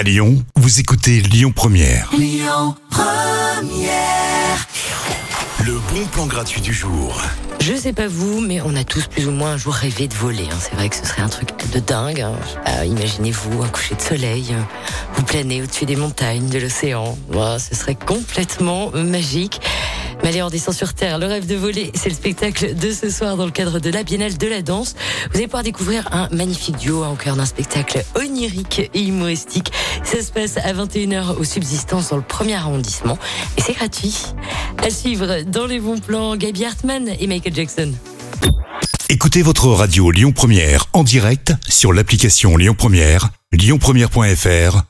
À Lyon, vous écoutez Lyon Première. Le bon plan gratuit du jour. Je sais pas vous, mais on a tous plus ou moins un jour rêvé de voler. hein. C'est vrai que ce serait un truc de dingue. hein. Euh, Imaginez-vous un coucher de soleil, euh, vous planez au-dessus des montagnes, de l'océan. Ouah, ce serait complètement magique. Mais allez, on descend sur Terre. Le rêve de voler, c'est le spectacle de ce soir dans le cadre de la Biennale de la danse. Vous allez pouvoir découvrir un magnifique duo hein, au cœur d'un spectacle onirique et humoristique. Ça se passe à 21h au Subsistance dans le premier arrondissement. Et c'est gratuit. À suivre dans les bons plans, Gaby Hartmann et Michael Jackson. Écoutez votre radio Lyon Première en direct sur l'application Lyon Première, lyonpremière.fr